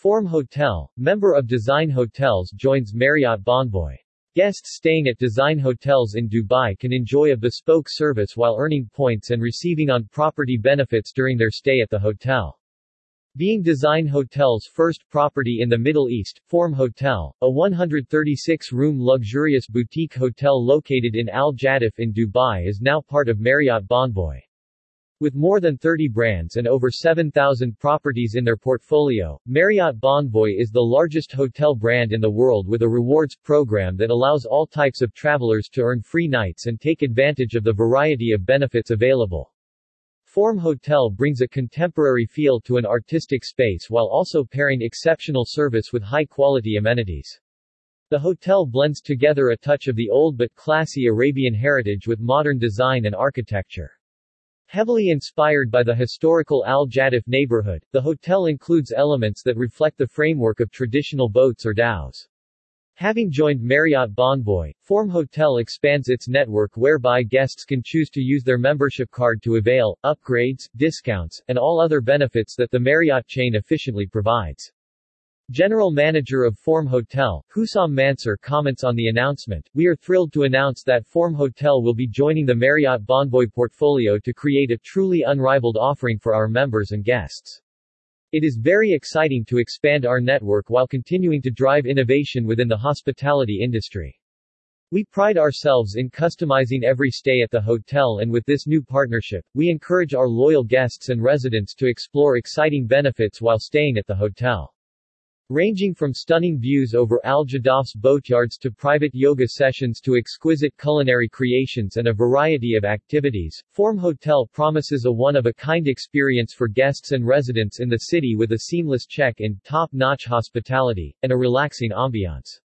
Form Hotel, member of Design Hotels joins Marriott Bonvoy. Guests staying at Design Hotels in Dubai can enjoy a bespoke service while earning points and receiving on-property benefits during their stay at the hotel. Being Design Hotel's first property in the Middle East, Form Hotel, a 136-room luxurious boutique hotel located in Al Jaddaf in Dubai is now part of Marriott Bonvoy. With more than 30 brands and over 7,000 properties in their portfolio, Marriott Bonvoy is the largest hotel brand in the world with a rewards program that allows all types of travelers to earn free nights and take advantage of the variety of benefits available. Form Hotel brings a contemporary feel to an artistic space while also pairing exceptional service with high-quality amenities. The hotel blends together a touch of the old but classy Arabian heritage with modern design and architecture. Heavily inspired by the historical Al Jaddaf neighborhood, the hotel includes elements that reflect the framework of traditional boats or dhows. Having joined Marriott Bonvoy, Form Hotel expands its network whereby guests can choose to use their membership card to avail, upgrades, discounts, and all other benefits that the Marriott chain efficiently provides. General Manager of Form Hotel, Hussam Mansur comments on the announcement, We are thrilled to announce that Form Hotel will be joining the Marriott Bonvoy portfolio to create a truly unrivaled offering for our members and guests. It is very exciting to expand our network while continuing to drive innovation within the hospitality industry. We pride ourselves in customizing every stay at the hotel and with this new partnership, we encourage our loyal guests and residents to explore exciting benefits while staying at the hotel. Ranging from stunning views over Al Jaddaf's boatyards to private yoga sessions to exquisite culinary creations and a variety of activities, Form Hotel promises a one-of-a-kind experience for guests and residents in the city with a seamless check-in, top-notch hospitality, and a relaxing ambiance.